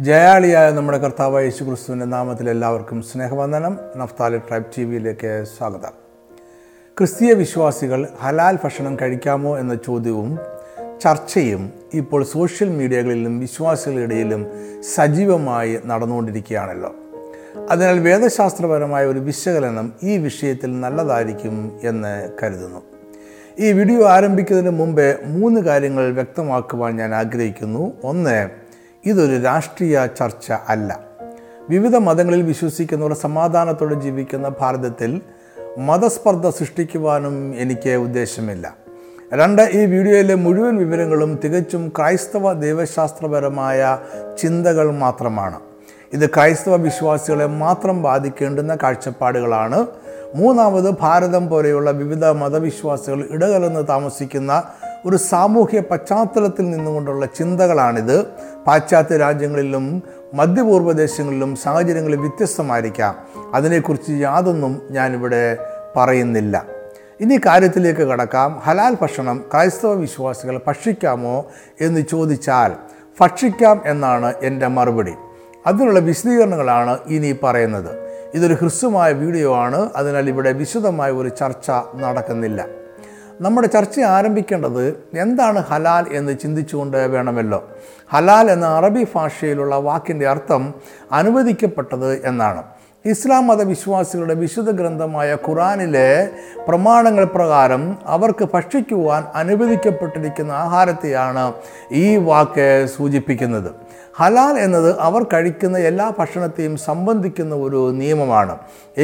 ജയാളിയായ നമ്മുടെ കർത്താവ് യേശു ക്രിസ്തുവിന്റെ നാമത്തിൽ എല്ലാവർക്കും സ്നേഹവന്ദനം. നഫ്താലി ട്രൈബ് ടി വിയിലേക്ക് സ്വാഗതം. ക്രിസ്തീയ വിശ്വാസികൾ ഹലാൽ ഭക്ഷണം കഴിക്കാമോ എന്ന ചോദ്യവും ചർച്ചയും ഇപ്പോൾ സോഷ്യൽ മീഡിയകളിലും വിശ്വാസികളുടെ ഇടയിലും സജീവമായി നടന്നുകൊണ്ടിരിക്കുകയാണല്ലോ. അതിനാൽ വേദശാസ്ത്രപരമായ ഒരു വിശകലനം ഈ വിഷയത്തിൽ നല്ലതായിരിക്കും എന്ന് കരുതുന്നു. ഈ വീഡിയോ ആരംഭിക്കുന്നതിന് മുമ്പേ മൂന്ന് കാര്യങ്ങൾ വ്യക്തമാക്കുവാൻ ഞാൻ ആഗ്രഹിക്കുന്നു. ഒന്ന് ഇതൊരു രാഷ്ട്രീയ ചർച്ച അല്ല. വിവിധ മതങ്ങളിൽ വിശ്വസിക്കുന്നവർ സമാധാനത്തോടെ ജീവിക്കുന്ന ഭാരതത്തിൽ മതസ്പർദ്ധ സൃഷ്ടിക്കുവാനും എനിക്ക് ഉദ്ദേശമില്ല. രണ്ട് ഈ വീഡിയോയിലെ മുഴുവൻ വിവരങ്ങളും തികച്ചും ക്രൈസ്തവ ദൈവശാസ്ത്രപരമായ ചിന്തകൾ മാത്രമാണ്. ഇത് ക്രൈസ്തവ വിശ്വാസികളെ മാത്രം ബാധിക്കേണ്ടുന്ന കാഴ്ചപ്പാടുകളാണ്. മൂന്നാമത് ഭാരതം പോലെയുള്ള വിവിധ മതവിശ്വാസികൾ ഇടകലർന്ന് താമസിക്കുന്ന ഒരു സാമൂഹ്യ പശ്ചാത്തലത്തിൽ നിന്നുകൊണ്ടുള്ള ചിന്തകളാണിത്. പാശ്ചാത്യ രാജ്യങ്ങളിലും മധ്യപൂർവ ദേശങ്ങളിലും സാഹചര്യങ്ങൾ വ്യത്യസ്തമായിരിക്കാം. അതിനെക്കുറിച്ച് യാതൊന്നും ഞാനിവിടെ പറയുന്നില്ല. ഇനി കാര്യത്തിലേക്ക് കടക്കാം. ഹലാൽ ഭക്ഷണം ക്രൈസ്തവ വിശ്വാസികൾ ഭക്ഷിക്കാമോ എന്ന് ചോദിച്ചാൽ ഭക്ഷിക്കാം എന്നാണ് എന്റെ മറുപടി. അതിനുള്ള വിശദീകരണങ്ങളാണ് ഇനി പറയുന്നത്. ഇതൊരു ഹ്രസ്വമായ വീഡിയോ ആണ്. അതിനാൽ ഇവിടെ വിശദമായ ഒരു ചർച്ച നടക്കുന്നില്ല. നമ്മുടെ ചർച്ച ആരംഭിക്കേണ്ടത് എന്താണ് ഹലാൽ എന്ന് ചിന്തിച്ചുകൊണ്ട് വേണമല്ലോ. ഹലാൽ എന്ന അറബി ഭാഷയിലുള്ള വാക്കിന്റെ അർത്ഥം അനുവദിക്കപ്പെട്ടത് എന്നാണ്. ഇസ്ലാം മതവിശ്വാസികളുടെ വിശുദ്ധ ഗ്രന്ഥമായ ഖുറാനിലെ പ്രമാണങ്ങൾ പ്രകാരം അവർക്ക് ഭക്ഷിക്കുവാൻ അനുവദിക്കപ്പെട്ടിരിക്കുന്ന ആഹാരത്തെയാണ് ഈ വാക്ക് സൂചിപ്പിക്കുന്നത്. ഹലാൽ എന്നത് അവർ കഴിക്കുന്ന എല്ലാ ഭക്ഷണത്തെയും സംബന്ധിക്കുന്ന ഒരു നിയമമാണ്.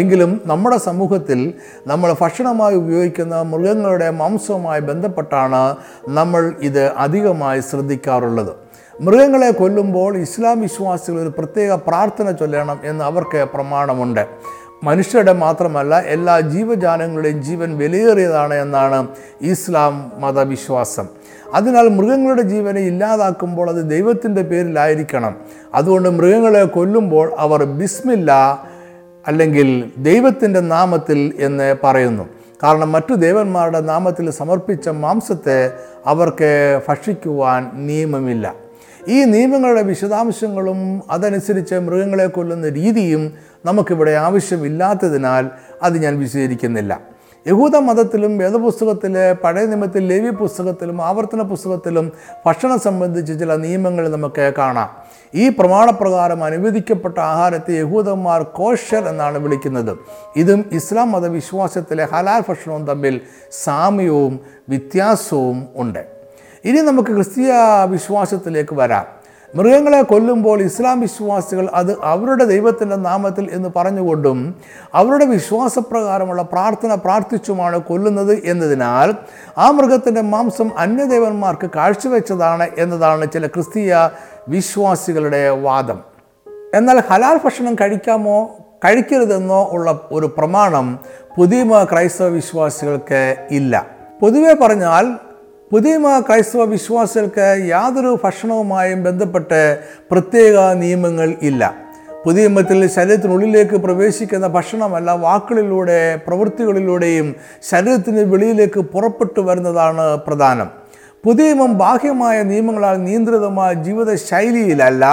എങ്കിലും നമ്മുടെ സമൂഹത്തിൽ നമ്മൾ ഭക്ഷണമായി ഉപയോഗിക്കുന്ന മൃഗങ്ങളുടെ മാംസവുമായി ബന്ധപ്പെട്ടാണ് നമ്മൾ ഇത് അധികമായി ശ്രദ്ധിക്കാറുള്ളത്. മൃഗങ്ങളെ കൊല്ലുമ്പോൾ ഇസ്ലാം വിശ്വാസികൾ ഒരു പ്രത്യേക പ്രാർത്ഥന ചൊല്ലണം എന്ന് അവർക്ക് പ്രമാണമുണ്ട്. മനുഷ്യരുടെ മാത്രമല്ല എല്ലാ ജീവജാലങ്ങളുടെയും ജീവൻ വിലയേറിയതാണ് എന്നാണ് ഇസ്ലാം മതവിശ്വാസം. അതിനാൽ മൃഗങ്ങളുടെ ജീവനെ ഇല്ലാതാക്കുമ്പോൾ അത് ദൈവത്തിന്റെ പേരിലായിരിക്കണം. അതുകൊണ്ട് മൃഗങ്ങളെ കൊല്ലുമ്പോൾ അവർ ബിസ്മില്ല അല്ലെങ്കിൽ ദൈവത്തിന്റെ നാമത്തിൽ എന്ന് പറയുന്നു. കാരണം മറ്റു ദേവന്മാരുടെ നാമത്തിൽ സമർപ്പിച്ച മാംസത്തെ അവർക്ക് ഭക്ഷിക്കുവാൻ നിയമമില്ല. ഈ നിയമങ്ങളുടെ വിശദാംശങ്ങളും അതനുസരിച്ച് മൃഗങ്ങളെ കൊല്ലുന്ന രീതിയും നമുക്കിവിടെ ആവശ്യമില്ലാത്തതിനാൽ അത് ഞാൻ വിശദീകരിക്കുന്നില്ല. യഹൂദ മതത്തിലും വേദപുസ്തകത്തിൽ പഴയ നിയമത്തിൽ ലേവ്യ പുസ്തകത്തിലും ആവർത്തന പുസ്തകത്തിലും ഭക്ഷണം സംബന്ധിച്ച് ചില നിയമങ്ങൾ നമുക്ക് കാണാം. ഈ പ്രമാണപ്രകാരം അനുവദിക്കപ്പെട്ട ആഹാരത്തെ യഹൂദന്മാർ കോഷർ എന്നാണ് വിളിക്കുന്നത്. ഇതും ഇസ്ലാം മതവിശ്വാസത്തിലെ ഹലാൽ ഭക്ഷണവും തമ്മിൽ സാമ്യവും വ്യത്യാസവും ഉണ്ട്. ഇനി നമുക്ക് ക്രിസ്തീയ വിശ്വാസത്തിലേക്ക് വരാം. മൃഗങ്ങളെ കൊല്ലുമ്പോൾ ഇസ്ലാം വിശ്വാസികൾ അത് അവരുടെ ദൈവത്തിന്റെ നാമത്തിൽ എന്ന് പറഞ്ഞുകൊണ്ടും അവരുടെ വിശ്വാസപ്രകാരമുള്ള പ്രാർത്ഥന പ്രാർത്ഥിച്ചുമാണ് കൊല്ലുന്നത് എന്നതിനാൽ ആ മൃഗത്തിന്റെ മാംസം അന്യദേവന്മാർക്ക് കാഴ്ചവെച്ചതാണ് എന്നതാണ് ചില ക്രിസ്തീയ വിശ്വാസികളുടെ വാദം. എന്നാൽ ഹലാൽ ഭക്ഷണം കഴിക്കാമോ കഴിക്കരുതെന്നോ ഉള്ള ഒരു പ്രമാണം പുതിയ ക്രൈസ്തവ വിശ്വാസികൾക്ക് ഇല്ല. പൊതുവെ പറഞ്ഞാൽ പുതിയ ക്രൈസ്തവ വിശ്വാസികൾക്ക് യാതൊരു ഭക്ഷണവുമായും ബന്ധപ്പെട്ട് പ്രത്യേക നിയമങ്ങൾ ഇല്ല. പുതിയ ശരീരത്തിനുള്ളിലേക്ക് പ്രവേശിക്കുന്ന ഭക്ഷണമല്ല വാക്കുകളിലൂടെ പ്രവൃത്തികളിലൂടെയും ശരീരത്തിന് വെളിയിലേക്ക് പുറപ്പെട്ടു വരുന്നതാണ് പ്രധാനം. പുതിയമം ബാഹ്യമായ നിയമങ്ങളാൽ നിയന്ത്രിതമായ ജീവിത ശൈലിയിലല്ല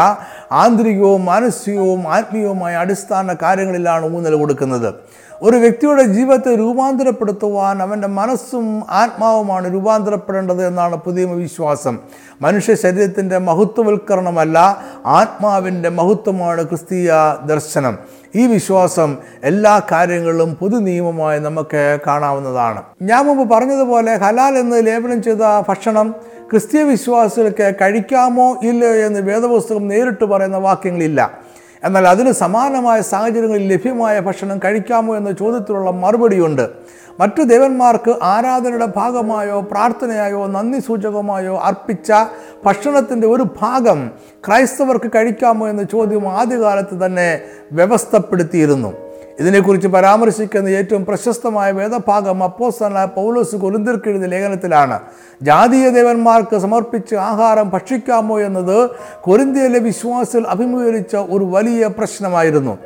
ആന്തരികവും മാനസികവും ആത്മീയവുമായ അടിസ്ഥാന കാര്യങ്ങളിലാണ് ഊന്നൽ കൊടുക്കുന്നത്. ഒരു വ്യക്തിയുടെ ജീവിതത്തെ രൂപാന്തരപ്പെടുത്തുവാൻ അവന്റെ മനസ്സും ആത്മാവുമാണ് രൂപാന്തരപ്പെടേണ്ടത് എന്നാണ് പുതിയ വിശ്വാസം. മനുഷ്യ ശരീരത്തിന്റെ മഹത്വവൽക്കരണമല്ല ആത്മാവിന്റെ മഹത്വമാണ് ക്രിസ്തീയ ദർശനം. ഈ വിശ്വാസം എല്ലാ കാര്യങ്ങളിലും പൊതു നിയമമായി നമുക്ക് കാണാവുന്നതാണ്. ഞാൻ മുമ്പ് പറഞ്ഞതുപോലെ ഹലാൽ എന്ന് ലേപനം ചെയ്ത ഭക്ഷണം ക്രിസ്തീയ വിശ്വാസികൾക്ക് കഴിക്കാമോ ഇല്ലയോ എന്ന് വേദപുസ്തകം നേരിട്ട് പറയുന്ന വാക്യങ്ങളില്ല. എന്നാൽ അതിന് സമാനമായ സാഹചര്യങ്ങളിൽ ലഭ്യമായ ഭക്ഷണം കഴിക്കാമോ എന്ന ചോദ്യത്തിലുള്ള മറുപടിയുണ്ട്. മറ്റു ദേവന്മാർക്ക് ആരാധനയുടെ ഭാഗമായോ പ്രാർത്ഥനയായോ നന്ദി സൂചകമായോ അർപ്പിച്ച ഭക്ഷണത്തിന്റെ ഒരു ഭാഗം ക്രൈസ്തവർക്ക് കഴിക്കാമോ എന്ന ചോദ്യം ആദ്യകാലത്ത് തന്നെ വ്യവസ്ഥപ്പെടുത്തിയിരുന്നു. ഇതിനെക്കുറിച്ച് പരാമർശിക്കുന്ന ഏറ്റവും പ്രശസ്തമായ വേദഭാഗം അപ്പോസ്തനായ പൗലോസ് കൊലുന്തിർക്കെഴുത ലേഖനത്തിലാണ്. ജാതീയ ദേവന്മാർക്ക് സമർപ്പിച്ച് ആഹാരം ഭക്ഷിക്കാമോ എന്നത് കൊരിന്ത്യയിലെ വിശ്വാസിൽ അഭിമുഖീകരിച്ച ഒരു വലിയ പ്രശ്നമായിരുന്നു.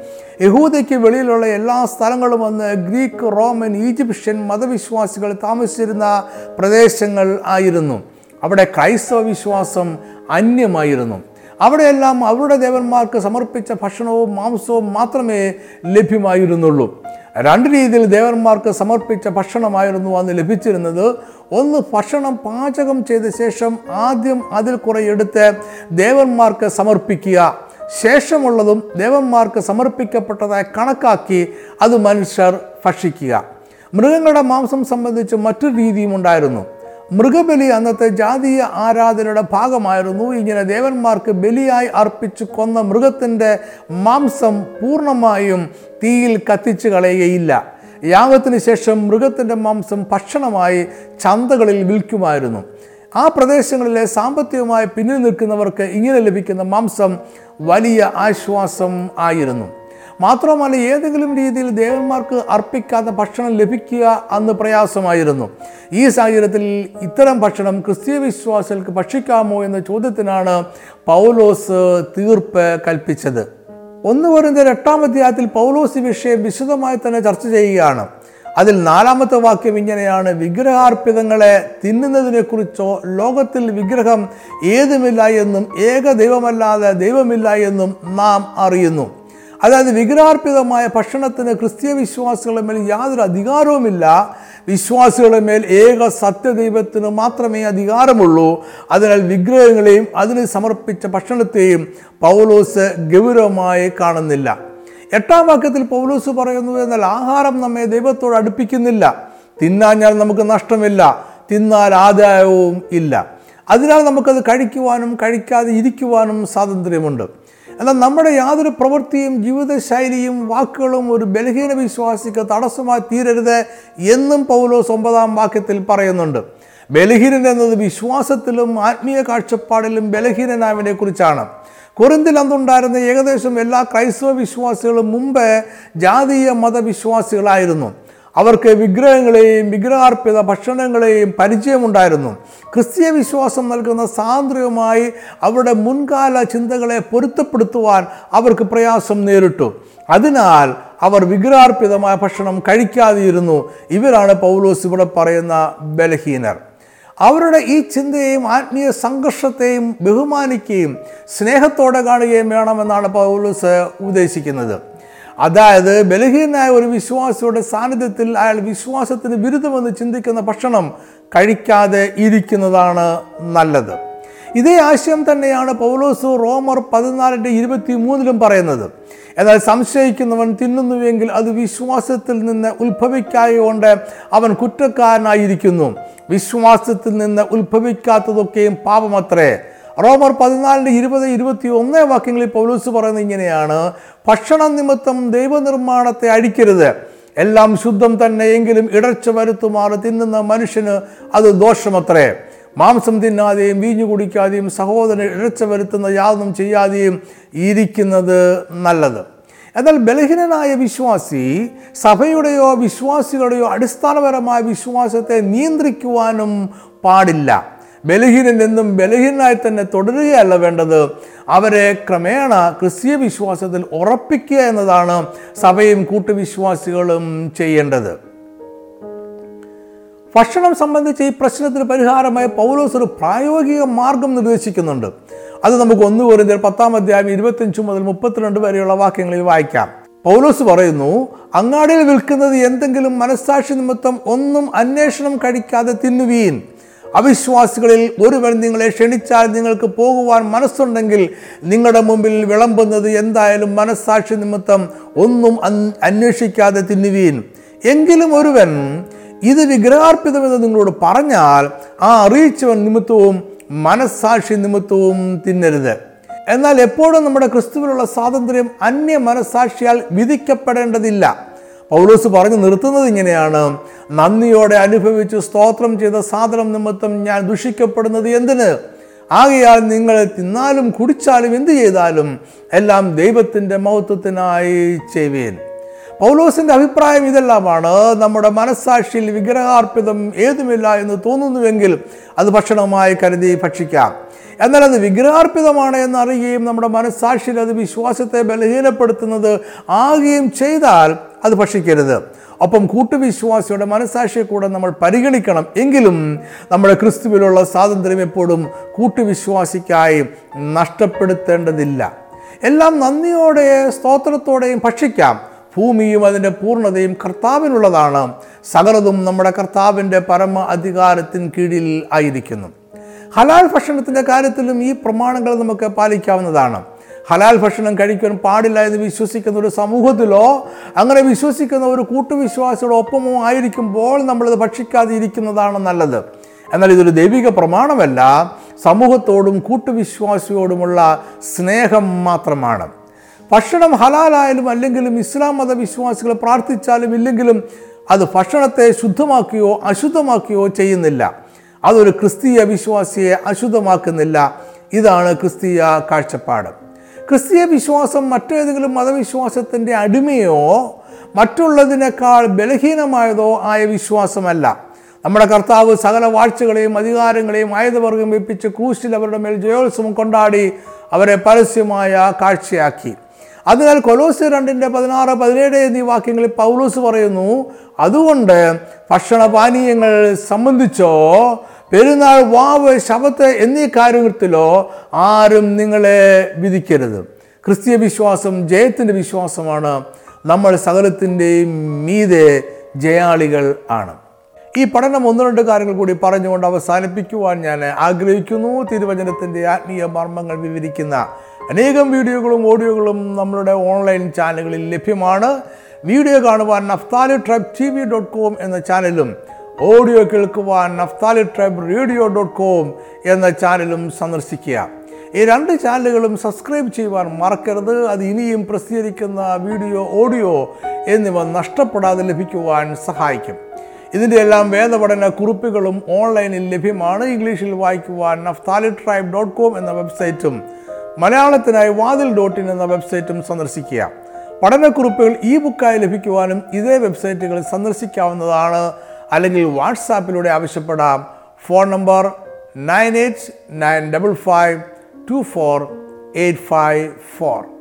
യഹൂദയ്ക്ക് വെളിയിലുള്ള എല്ലാ സ്ഥലങ്ങളും വന്ന് ഗ്രീക്ക് റോമൻ ഈജിപ്ഷ്യൻ മതവിശ്വാസികൾ താമസിച്ചിരുന്ന പ്രദേശങ്ങൾ ആയിരുന്നു. അവിടെ ക്രൈസ്തവ വിശ്വാസം അന്യമായിരുന്നു. അവിടെയെല്ലാം അവരുടെ ദേവന്മാർക്ക് സമർപ്പിച്ച ഭക്ഷണവും മാംസവും മാത്രമേ ലഭ്യമായിരുന്നുള്ളൂ. രണ്ട് രീതിയിൽ ദേവന്മാർക്ക് സമർപ്പിച്ച ഭക്ഷണമായിരുന്നു അന്ന് ലഭിച്ചിരുന്നത്. ഒന്ന് ഭക്ഷണം പാചകം ചെയ്ത ശേഷം ആദ്യം അതിൽ കുറെ എടുത്ത് ദേവന്മാർക്ക് സമർപ്പിക്കുക. ശേഷമുള്ളതും ദേവന്മാർക്ക് സമർപ്പിക്കപ്പെട്ടതായി കണക്കാക്കി അത് മനുഷ്യർ ഭക്ഷിക്കുക. മൃഗങ്ങളുടെ മാംസം സംബന്ധിച്ച് മറ്റൊരു രീതിയും ഉണ്ടായിരുന്നു. മൃഗബലി അന്നത്തെ ജാതീയ ആരാധനയുടെ ഭാഗമായിരുന്നു. ഇങ്ങനെ ദേവന്മാർക്ക് ബലിയായി അർപ്പിച്ചു കൊന്ന മൃഗത്തിന്റെ മാംസം പൂർണമായും തീയിൽ കത്തിച്ചു കളയുകയില്ല. യാഗത്തിന് ശേഷം മൃഗത്തിന്റെ മാംസം ഭക്ഷണമായി ചന്തകളിൽ വിൽക്കുമായിരുന്നു. ആ പ്രദേശങ്ങളിലെ സാമ്പത്തികമായി പിന്നിൽ നിൽക്കുന്നവർക്ക് ഇങ്ങനെ ലഭിക്കുന്ന മാംസം വലിയ ആശ്വാസം ആയിരുന്നു. മാത്രമല്ല ഏതെങ്കിലും രീതിയിൽ ദേവന്മാർക്ക് അർപ്പിക്കാത്ത ഭക്ഷണം ലഭിക്കുക അന്ന് പ്രയാസമായിരുന്നു. ഈ സാഹചര്യത്തിൽ ഇത്തരം ഭക്ഷണം ക്രിസ്തീയ വിശ്വാസികൾക്ക് ഭക്ഷിക്കാമോ എന്ന ചോദ്യത്തിനാണ് പൗലോസ് തീർപ്പ് കൽപ്പിച്ചത്. ഒന്ന് വരുന്ന എട്ടാം അധ്യായത്തിൽ പൗലോസ് വിഷയം വിശദമായി തന്നെ ചർച്ച ചെയ്യുകയാണ്. അതിൽ നാലാമത്തെ വാക്യം ഇങ്ങനെയാണ് വിഗ്രഹാർപ്പിതങ്ങളെ തിന്നുന്നതിനെക്കുറിച്ചോ ലോകത്തിൽ വിഗ്രഹം ഏതുമില്ല എന്നും ഏക ദൈവമല്ലാതെ ദൈവമില്ല എന്നും നാം അറിയുന്നു. അതായത് വിഗ്രഹാർപ്പിതമായ ഭക്ഷണത്തിന് ക്രിസ്തീയ വിശ്വാസികളുടെ മേൽ യാതൊരു അധികാരവുമില്ല. വിശ്വാസികളുടെ മേൽ ഏക സത്യദൈവത്തിന് മാത്രമേ അധികാരമുള്ളൂ. അതിനാൽ വിഗ്രഹങ്ങളെയും അതിന് സമർപ്പിച്ച ഭക്ഷണത്തെയും പൗലോസ് ഗൗരവമായി കാണുന്നില്ല. എട്ടാം വാക്യത്തിൽ പൗലോസ് പറയുന്നു എന്നാൽ ആഹാരം നമ്മെ ദൈവത്തോട് അടുപ്പിക്കുന്നില്ല. തിന്നാഞ്ഞാൽ നമുക്ക് നഷ്ടമില്ല. തിന്നാൽ ആദായവും ഇല്ല. അതിനാൽ നമുക്കത് കഴിക്കുവാനും കഴിക്കാതെ ഇരിക്കുവാനും സ്വാതന്ത്ര്യമുണ്ട്. എന്നാൽ നമ്മുടെ യാതൊരു പ്രവൃത്തിയും ജീവിതശൈലിയും വാക്കുകളും ഒരു ബലഹീന വിശ്വാസിക്ക് തടസ്സമായി തീരരുത് എന്നും പൗലോസ് ഒമ്പതാം വാക്യത്തിൽ പറയുന്നുണ്ട്. ബലഹീനൻ എന്നത് വിശ്വാസത്തിലും ആത്മീയ കാഴ്ചപ്പാടിലും ബലഹീനനായവനെ കുറിച്ചാണ്. കൊറിന്തിൽ അന്നുണ്ടായിരുന്ന ഏകദേശം എല്ലാ ക്രൈസ്തവ വിശ്വാസികളും മുമ്പ് ജാതീയ മതവിശ്വാസികളായിരുന്നു. അവർക്ക് വിഗ്രഹങ്ങളെയും വിഗ്രഹാർപ്പിത ഭക്ഷണങ്ങളെയും പരിചയമുണ്ടായിരുന്നു. ക്രിസ്തീയ വിശ്വാസം നൽകുന്ന സാന്ദ്രവുമായി അവരുടെ മുൻകാല ചിന്തകളെ പൊരുത്തപ്പെടുത്തുവാൻ അവർക്ക് പ്രയാസം നേരിട്ടു. അതിനാൽ അവർ വിഗ്രഹാർപ്പിതമായ ഭക്ഷണം കഴിക്കാതെയിരുന്നു. ഇവരാണ് പൗലോസ് ഇവിടെ പറയുന്ന ബലഹീനർ. അവരുടെ ഈ ചിന്തയെയും ആത്മീയ സംഘർഷത്തെയും ബഹുമാനിക്കുകയും സ്നേഹത്തോടെ കാണുകയും വേണമെന്നാണ് പൗലോസ് ഉപദേശിക്കുന്നത്. അതായത് ബലഹീനായ ഒരു വിശ്വാസിയുടെ സാന്നിധ്യത്തിൽ അയാൾ വിശ്വാസത്തിന് വിരുദ്ധമെന്ന് ചിന്തിക്കുന്ന ഭക്ഷണം കഴിക്കാതെ ഇരിക്കുന്നതാണ് നല്ലത്. ഇതേ ആശയം തന്നെയാണ് പൗലോസ് റോമർ പതിനാലിന്റെ ഇരുപത്തി മൂന്നിലും പറയുന്നത്. എന്നാൽ സംശയിക്കുന്നവൻ തിന്നുന്നുവെങ്കിൽ അത് വിശ്വാസത്തിൽ നിന്ന് ഉത്ഭവിക്കായതുകൊണ്ട് അവൻ കുറ്റക്കാരനായിരിക്കുന്നു. വിശ്വാസത്തിൽ നിന്ന് ഉത്ഭവിക്കാത്തതൊക്കെയും പാപമത്രേ. റോമർ പതിനാലിന്റെ ഇരുപത് ഇരുപത്തി ഒന്നേ വാക്യങ്ങളിൽ പൗലൂസ് പറയുന്നത് ഇങ്ങനെയാണ് ഭക്ഷണം നിമിത്തം ദൈവനിർമ്മാണത്തെ അഴിക്കരുത് എല്ലാം ശുദ്ധം തന്നെ എങ്കിലും ഇടർച്ച വരുത്തുമാറ് തിന്നുന്ന മനുഷ്യന് അത് ദോഷമത്രേ. മാംസം തിന്നാതെയും വീഞ്ഞു കുടിക്കാതെയും സഹോദരൻ ഇടർച്ച വരുത്തുന്ന യാതൊന്നും ചെയ്യാതെയും ഇരിക്കുന്നത് നല്ലത്. എന്നാൽ ബലഹീനനായ വിശ്വാസി സഭയുടെയോ വിശ്വാസികളുടെയോ അടിസ്ഥാനപരമായ വിശ്വാസത്തെ നിയന്ത്രിക്കുവാനും പാടില്ല. ബലഹീനൻ നിന്നും ബലഹീനായി തന്നെ തുടരുകയല്ല വേണ്ടത്. അവരെ ക്രമേണ ക്രിസ്തീയ വിശ്വാസത്തിൽ ഉറപ്പിക്കുക എന്നതാണ് സഭയും കൂട്ടുവിശ്വാസികളും ചെയ്യേണ്ടത്. ഭക്ഷണം സംബന്ധിച്ച് ഈ പ്രശ്നത്തിന് പരിഹാരമായി പൗലോസ് ഒരു പ്രായോഗിക മാർഗം നിർദ്ദേശിക്കുന്നുണ്ട്. അത് നമുക്ക് ഒന്ന് പോലും പത്താം അധ്യായം ഇരുപത്തഞ്ച് മുതൽ മുപ്പത്തിരണ്ട് വരെയുള്ള വാക്യങ്ങളിൽ വായിക്കാം. പൗലോസ് പറയുന്നു അങ്ങാടിയിൽ വിൽക്കുന്നത് എന്തെങ്കിലും മനസ്സാക്ഷി നിമിത്തം ഒന്നും അന്വേഷണം കഴിക്കാതെ തിന്നുവീൻ. അവിശ്വാസികളിൽ ഒരുവൻ നിങ്ങളെ ക്ഷണിച്ചാൽ നിങ്ങൾക്ക് പോകുവാൻ മനസ്സുണ്ടെങ്കിൽ നിങ്ങളുടെ മുമ്പിൽ വിളമ്പുന്നത് എന്തായാലും മനസ്സാക്ഷി നിമിത്തം ഒന്നും അന്വേഷിക്കാതെ തിന്നുവീൻ. എങ്കിലും ഒരുവൻ ഇത് വിഗ്രഹാർപ്പിതമെന്ന് നിങ്ങളോട് പറഞ്ഞാൽ ആ അറിയിച്ചവൻ നിമിത്തവും മനസ്സാക്ഷി നിമിത്തവും തിന്നരുത്. എന്നാൽ എപ്പോഴും നമ്മുടെ ക്രിസ്തുവിലുള്ള സ്വാതന്ത്ര്യം അന്യ മനസ്സാക്ഷിയാൽ വിധിക്കപ്പെടേണ്ടതില്ല. പൗലോസ് പറഞ്ഞു നിർത്തുന്നത് ഇങ്ങനെയാണ്. നന്ദിയോടെ അനുഭവിച്ച് സ്തോത്രം ചെയ്ത സാധനം നിമിത്തം ഞാൻ ദുഷിക്കപ്പെടുന്നത് എന്തിന്? ആകയാൽ നിങ്ങൾ തിന്നാലും കുടിച്ചാലും എന്ത് ചെയ്താലും എല്ലാം ദൈവത്തിന്റെ മഹത്വത്തിനായി ചെയ്യുവേൻ. പൗലോസിന്റെ അഭിപ്രായം ഇതെല്ലാമാണ്. നമ്മുടെ മനസ്സാക്ഷിയിൽ വിഗ്രഹാർപ്പിതം ഏതുമില്ല എന്ന് തോന്നുന്നുവെങ്കിൽ അത് ഭക്ഷണമായി കരുതി ഭക്ഷിക്കാം. എന്നാൽ അത് വിഗ്രഹാർപ്പിതമാണ് എന്നറിയുകയും നമ്മുടെ മനസ്സാക്ഷിയിൽ അത് വിശ്വാസത്തെ ബലഹീനപ്പെടുത്തുന്നത് ആകുകയും ചെയ്താൽ അത് ഭക്ഷിക്കരുത്. ഒപ്പം കൂട്ടുവിശ്വാസിയുടെ മനസ്സാക്ഷിയെ കൂടെ നമ്മൾ പരിഗണിക്കണം. എങ്കിലും നമ്മുടെ ക്രിസ്തുവിലുള്ള സ്വാതന്ത്ര്യം എപ്പോഴും കൂട്ടുവിശ്വാസിക്കായി നഷ്ടപ്പെടുത്തേണ്ടതില്ല. എല്ലാം നന്ദിയോടെ സ്തോത്രത്തോടെയും ഭക്ഷിക്കാം. ഭൂമിയും അതിന്റെ പൂർണതയും കർത്താവിനുള്ളതാണ്. സകലതും നമ്മുടെ കർത്താവിന്റെ പരമ അധികാരത്തിന് കീഴിൽ ആയിരിക്കുന്നു. ഹലാൽ ഭക്ഷണത്തിന്റെ കാര്യത്തിലും ഈ പ്രമാണങ്ങൾ നമുക്ക് പാലിക്കാവുന്നതാണ്. ഹലാൽ ഭക്ഷണം കഴിക്കാൻ പാടില്ല എന്ന് വിശ്വസിക്കുന്ന ഒരു സമൂഹത്തിലോ അങ്ങനെ വിശ്വസിക്കുന്ന ഒരു കൂട്ടുവിശ്വാസിയുടെ ഒപ്പമോ ആയിരിക്കുമ്പോൾ നമ്മളത് ഭക്ഷിക്കാതെ ഇരിക്കുന്നതാണ് നല്ലത്. എന്നാൽ ഇതൊരു ദൈവിക പ്രമാണമല്ല. സമൂഹത്തോടും കൂട്ടുവിശ്വാസിയോടുമുള്ള സ്നേഹം മാത്രമാണ്. ഭക്ഷണം ഹലാലായാലും അല്ലെങ്കിലും ഇസ്ലാം മതവിശ്വാസികൾ പ്രാർത്ഥിച്ചാലും ഇല്ലെങ്കിലും അത് ഭക്ഷണത്തെ ശുദ്ധമാക്കുകയോ അശുദ്ധമാക്കുകയോ ചെയ്യുന്നില്ല. അതൊരു ക്രിസ്തീയ വിശ്വാസിയെ അശുദ്ധമാക്കുന്നില്ല. ഇതാണ് ക്രിസ്തീയ കാഴ്ചപ്പാട്. ക്രിസ്തീയ വിശ്വാസം മറ്റേതെങ്കിലും മതവിശ്വാസത്തിന്റെ അടിമയോ മറ്റുള്ളതിനേക്കാൾ ബലഹീനമായതോ ആയ വിശ്വാസമല്ല. നമ്മുടെ കർത്താവ് സകല വാഴ്ചകളെയും അധികാരങ്ങളെയും ആയുധവർഗം വെപ്പിച്ച് ക്രൂശിൽ അവരുടെ മേൽ ജയോത്സവം കൊണ്ടാടി അവരെ പരസ്യമായ കാഴ്ചയാക്കി. അതിനാൽ കൊലോസ് രണ്ടിന്റെ പതിനാറ് പതിനേഴ് എന്നീ വാക്യങ്ങളിൽ പൗലോസ് പറയുന്നു അതുകൊണ്ട് ഭക്ഷണപാനീയങ്ങൾ സംബന്ധിച്ചോ പെരുന്നാൾ വാവ് ശബത്ത് എന്നീ കാര്യത്തിലോ ആരും നിങ്ങളെ വിധിക്കരുത്. ക്രിസ്തീയ വിശ്വാസം ജയത്തിന്റെ വിശ്വാസമാണ്. നമ്മൾ സകലത്തിന്റെയും മീതെ ജയാളികൾ ആണ്. ഈ പഠനം ഒന്ന് രണ്ട് കാര്യങ്ങൾ കൂടി പറഞ്ഞുകൊണ്ട് അവസാനിപ്പിക്കുവാൻ ഞാൻ ആഗ്രഹിക്കുന്നു. തിരുവചനത്തിന്റെ ആത്മീയ മർമ്മങ്ങൾ വിവരിക്കുന്ന അനേകം വീഡിയോകളും ഓഡിയോകളും നമ്മളുടെ ഓൺലൈൻ ചാനലുകളിൽ ലഭ്യമാണ്. വീഡിയോ കാണുവാൻ Naftali tribe T V dot com എന്ന ചാനലും ഓഡിയോ കേൾക്കുവാൻ Naftali tribe radio dot com എന്ന ചാനലും സന്ദർശിക്കുക. ഈ രണ്ട് ചാനലുകളും സബ്സ്ക്രൈബ് ചെയ്യുവാൻ മറക്കരുത്. അത് ഇനിയും പ്രസിദ്ധീകരിക്കുന്ന വീഡിയോ ഓഡിയോ എന്നിവ നഷ്ടപ്പെടാതെ ലഭിക്കുവാൻ സഹായിക്കും. ഇതിന്റെ എല്ലാം വേദപഠന കുറിപ്പുകളും ഓൺലൈനിൽ ലഭ്യമാണ്. ഇംഗ്ലീഷിൽ വായിക്കുവാൻ നഫ്താലി ട്രൈബ് ഡോട്ട് കോം എന്ന വെബ്സൈറ്റും മലയാളത്തിനായി വാതിൽ ഡോട്ട് ഇൻ എന്ന വെബ്സൈറ്റും സന്ദർശിക്കുക. പഠനക്കുറിപ്പുകൾ ഇ ബുക്കായി ലഭിക്കുവാനും ഇതേ വെബ്സൈറ്റുകൾ സന്ദർശിക്കാവുന്നതാണ്. അല്ലെങ്കിൽ വാട്സാപ്പിലൂടെ ആവശ്യപ്പെടാം. Phone number nine eight nine double five two four eight five four.